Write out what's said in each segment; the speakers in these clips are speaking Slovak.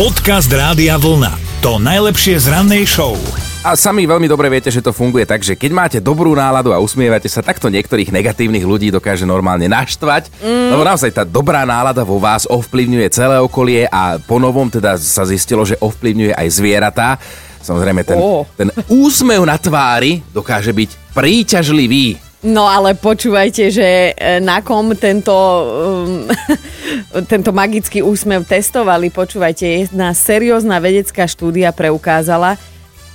Podcast Rádia Vlna. To najlepšie z rannej show. A sami veľmi dobre viete, že to funguje tak, že keď máte dobrú náladu a usmievate sa, takto niektorých negatívnych ľudí dokáže normálne naštvať. Mm. Lebo naozaj tá dobrá nálada vo vás ovplyvňuje celé okolie a ponovom teda sa zistilo, že ovplyvňuje aj zvieratá. Samozrejme, ten, Ó. ten úsmev na tvári dokáže byť príťažlivý. No ale počúvajte, že e, na kom tento, um, tento magický úsmev testovali, počúvajte, jedna seriózna vedecká štúdia preukázala,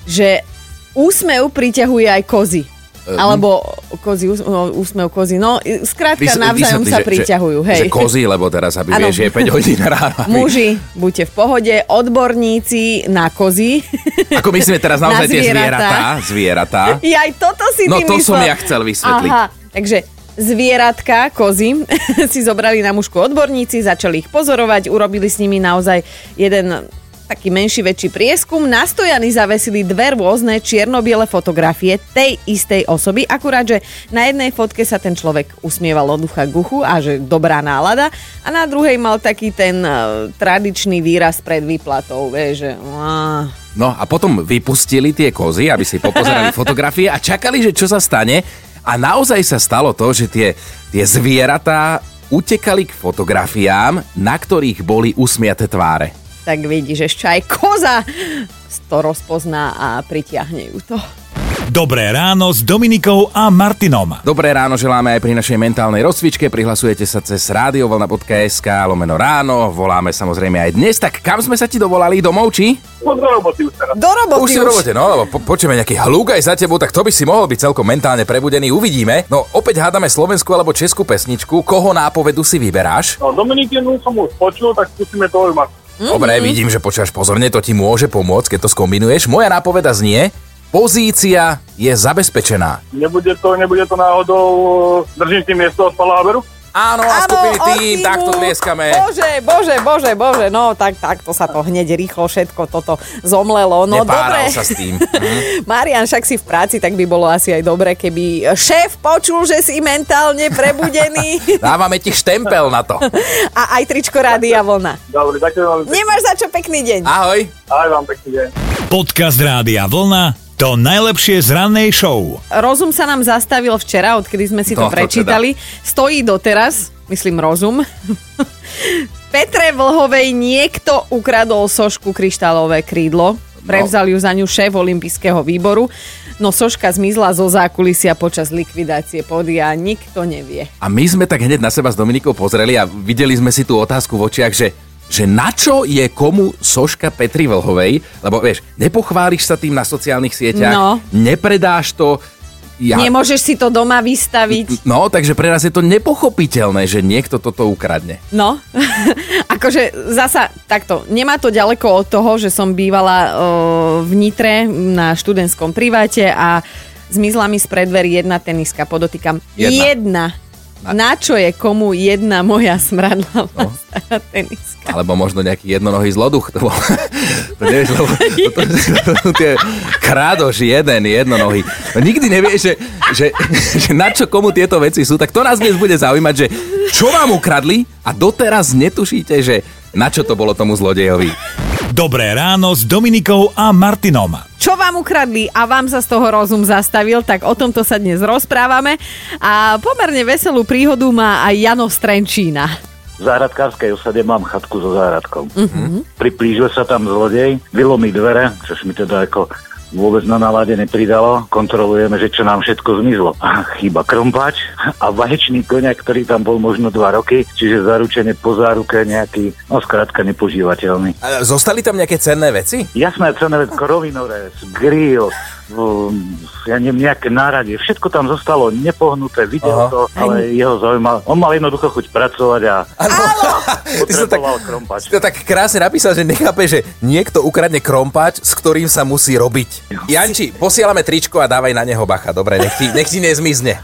že úsmev priťahuje aj kozy. Alebo kozy, no, úsmev kozy. No, skrátka Vys- navzájom vysvetli, sa že- priťahujú. Že, Hej. že kozy, lebo teraz, aby Áno. vieš, je 5 hodín ráno. aby- Muži, buďte v pohode, odborníci na kozy. Ako myslíme teraz naozaj Na tie zvieratá. zvieratá? Ja aj toto si No to som myslel. ja chcel vysvetliť. Aha, takže zvieratka, kozy, si zobrali na mužku odborníci, začali ich pozorovať, urobili s nimi naozaj jeden taký menší, väčší prieskum. Na stojany zavesili dve rôzne čierno-biele fotografie tej istej osoby, akurát, že na jednej fotke sa ten človek usmieval od ducha k uchu a že dobrá nálada a na druhej mal taký ten uh, tradičný výraz pred výplatou, vieš, že... Uh, No a potom vypustili tie kozy, aby si popozerali fotografie a čakali, že čo sa stane. A naozaj sa stalo to, že tie, tie zvieratá utekali k fotografiám, na ktorých boli usmiaté tváre. Tak vidíš, ešte aj koza to rozpozná a pritiahne ju to. Dobré ráno s Dominikou a Martinom. Dobré ráno želáme aj pri našej mentálnej rozcvičke. Prihlasujete sa cez radiovolna.sk lomeno ráno. Voláme samozrejme aj dnes. Tak kam sme sa ti dovolali? Domov či? No do roboty už teraz. Do roboty Už si v robote, no, lebo po, počujeme nejaký hluk aj za tebou, tak to by si mohol byť celkom mentálne prebudený. Uvidíme. No, opäť hádame slovenskú alebo českú pesničku. Koho nápovedu si vyberáš? No Dominikinu som už počul, tak skúsime to mať. Dobre, vidím, že počúvaš pozorne, to ti môže pomôcť, keď to skombinuješ. Moja nápoveda znie, pozícia je zabezpečená. Nebude to, nebude to náhodou, e, držím si miesto od Paláberu? Áno, a skupiny tým, takto tlieskame. Bože, bože, bože, bože, no tak, takto sa to hneď rýchlo všetko toto zomlelo. No Nepáral dobre. sa s tým. Mhm. Marian, však si v práci, tak by bolo asi aj dobre, keby šéf počul, že si mentálne prebudený. Dávame ti štempel na to. A aj tričko Rádia Vlna. Dobre, ďakujem pekne. Nemáš za čo pekný deň. Ahoj. Aj vám pekný deň. Podcast Rádia Vlna. To najlepšie z rannej show. Rozum sa nám zastavil včera, odkedy sme si to to prečítali. Stojí doteraz, myslím rozum. Petre Vlhovej niekto ukradol sošku kryštálové krídlo. Prevzal ju za ňu šéf olympijského výboru. No soška zmizla zo zákulisia počas likvidácie podia nikto nevie. A my sme tak hneď na seba s Dominikou pozreli a videli sme si tú otázku v očiach, že že na čo je komu soška Petri Vlhovej, lebo vieš, nepochváliš sa tým na sociálnych sieťach, No. nepredáš to, ja, Nemôžeš si to doma vystaviť. No, takže pre nás je to nepochopiteľné, že niekto toto ukradne. No, akože zasa takto, nemá to ďaleko od toho, že som bývala o, v Nitre na študentskom priváte a zmizla mi z predverí jedna teniska, podotýkam. Jedna. Jedna. Na čo je komu jedna moja smradla no. teniska? Alebo možno nejaký jednonohý zloduch. To, bol- to nevieš, lebo to, to, to, tie krádoš jeden, jednonohý. No nikdy nevieš, že, že, že na čo komu tieto veci sú. Tak to nás dnes bude zaujímať, že čo vám ukradli a doteraz netušíte, že na čo to bolo tomu zlodejovi. Dobré ráno s Dominikou a Martinom. Čo vám ukradli a vám sa z toho rozum zastavil, tak o tomto sa dnes rozprávame. A pomerne veselú príhodu má aj Jano Strenčína. V záhradkárskej osade mám chatku so záhradkou. Uh-huh. Priplížil sa tam zlodej, vylomí dvere, čo mi teda ako vôbec na nálade nepridalo. Kontrolujeme, že čo nám všetko zmizlo. A chýba krompáč a vaječný koňak, ktorý tam bol možno dva roky, čiže zaručene po záruke nejaký, no skrátka nepožívateľný. A zostali tam nejaké cenné veci? Jasné, cené vec, korovinorez, grill, ja neviem, nejaké náradie, všetko tam zostalo nepohnuté, videl Aha. to, ale jeho zaujímal. On mal jednoducho chuť pracovať a Ty tak, potreboval krompáč. si to tak krásne napísal, že nechápe, že niekto ukradne krompáč, s ktorým sa musí robiť. Janči, posielame tričko a dávaj na neho bacha. Dobre, nech ti, nech ti nezmizne.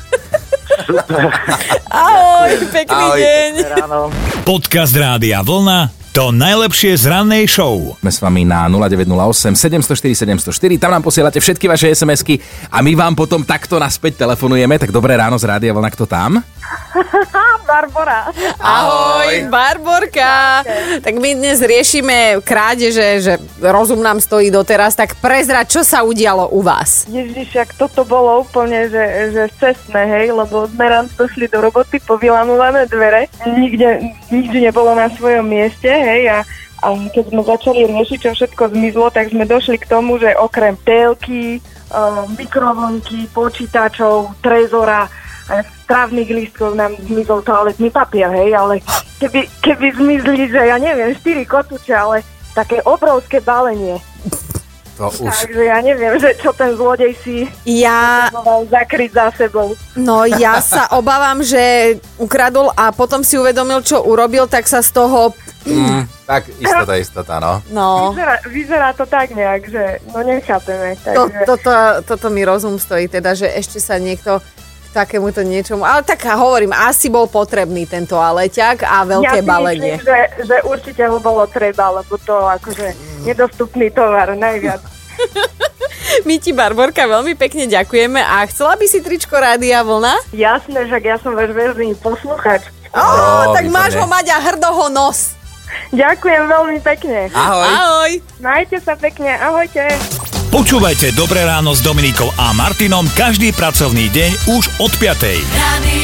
Super. Ahoj, pekný Ahoj. deň. Ráno. Podcast Rádia Vlna. To najlepšie z rannej show. Sme s vami na 0908 704 704, tam nám posielate všetky vaše SMS-ky a my vám potom takto naspäť telefonujeme. Tak dobré ráno z Rádia Vlna, kto tam? Barbara. Ahoj, Barborka. Tak my dnes riešime krádeže, že rozum nám stojí doteraz, tak prezrať, čo sa udialo u vás. Ježiš, ak toto bolo úplne, že, že cestné, hej, lebo sme ráno došli do roboty, povylamované dvere, nikde, nič nebolo na svojom mieste, hej, a a keď sme začali riešiť, čo všetko zmizlo, tak sme došli k tomu, že okrem telky, uh, mikrovlnky, počítačov, trezora, a strávnych lístkov nám zmizol toaletný papier, hej, ale keby, keby zmizli, že ja neviem, 4 kotúče, ale také obrovské balenie. To už... Takže ja neviem, že čo ten zlodej si Ja, mal zakryť za sebou. no ja sa obávam, že ukradol a potom si uvedomil, čo urobil, tak sa z toho, Mm, tak istota, istota, no. no... Vyzerá, vyzerá to tak nejak, že no nechápeme. To, Takže... toto, toto mi rozum stojí, teda, že ešte sa niekto k takémuto niečomu... Ale tak hovorím, asi bol potrebný ten toaleťak a veľké ja si balenie. Myslím, že, že určite ho bolo treba, lebo to akože nedostupný tovar najviac. My ti, Barborka, veľmi pekne ďakujeme a chcela by si tričko Rádia Vlna? Jasné, že ja som váš verný posluchač. Ó, Ó, tak výborne. máš ho mať a hrdo ho nos. Ďakujem veľmi pekne. Ahoj. Ahoj. Majte sa pekne, ahojte. Počúvajte Dobré ráno s Dominikou a Martinom každý pracovný deň už od 5. Radio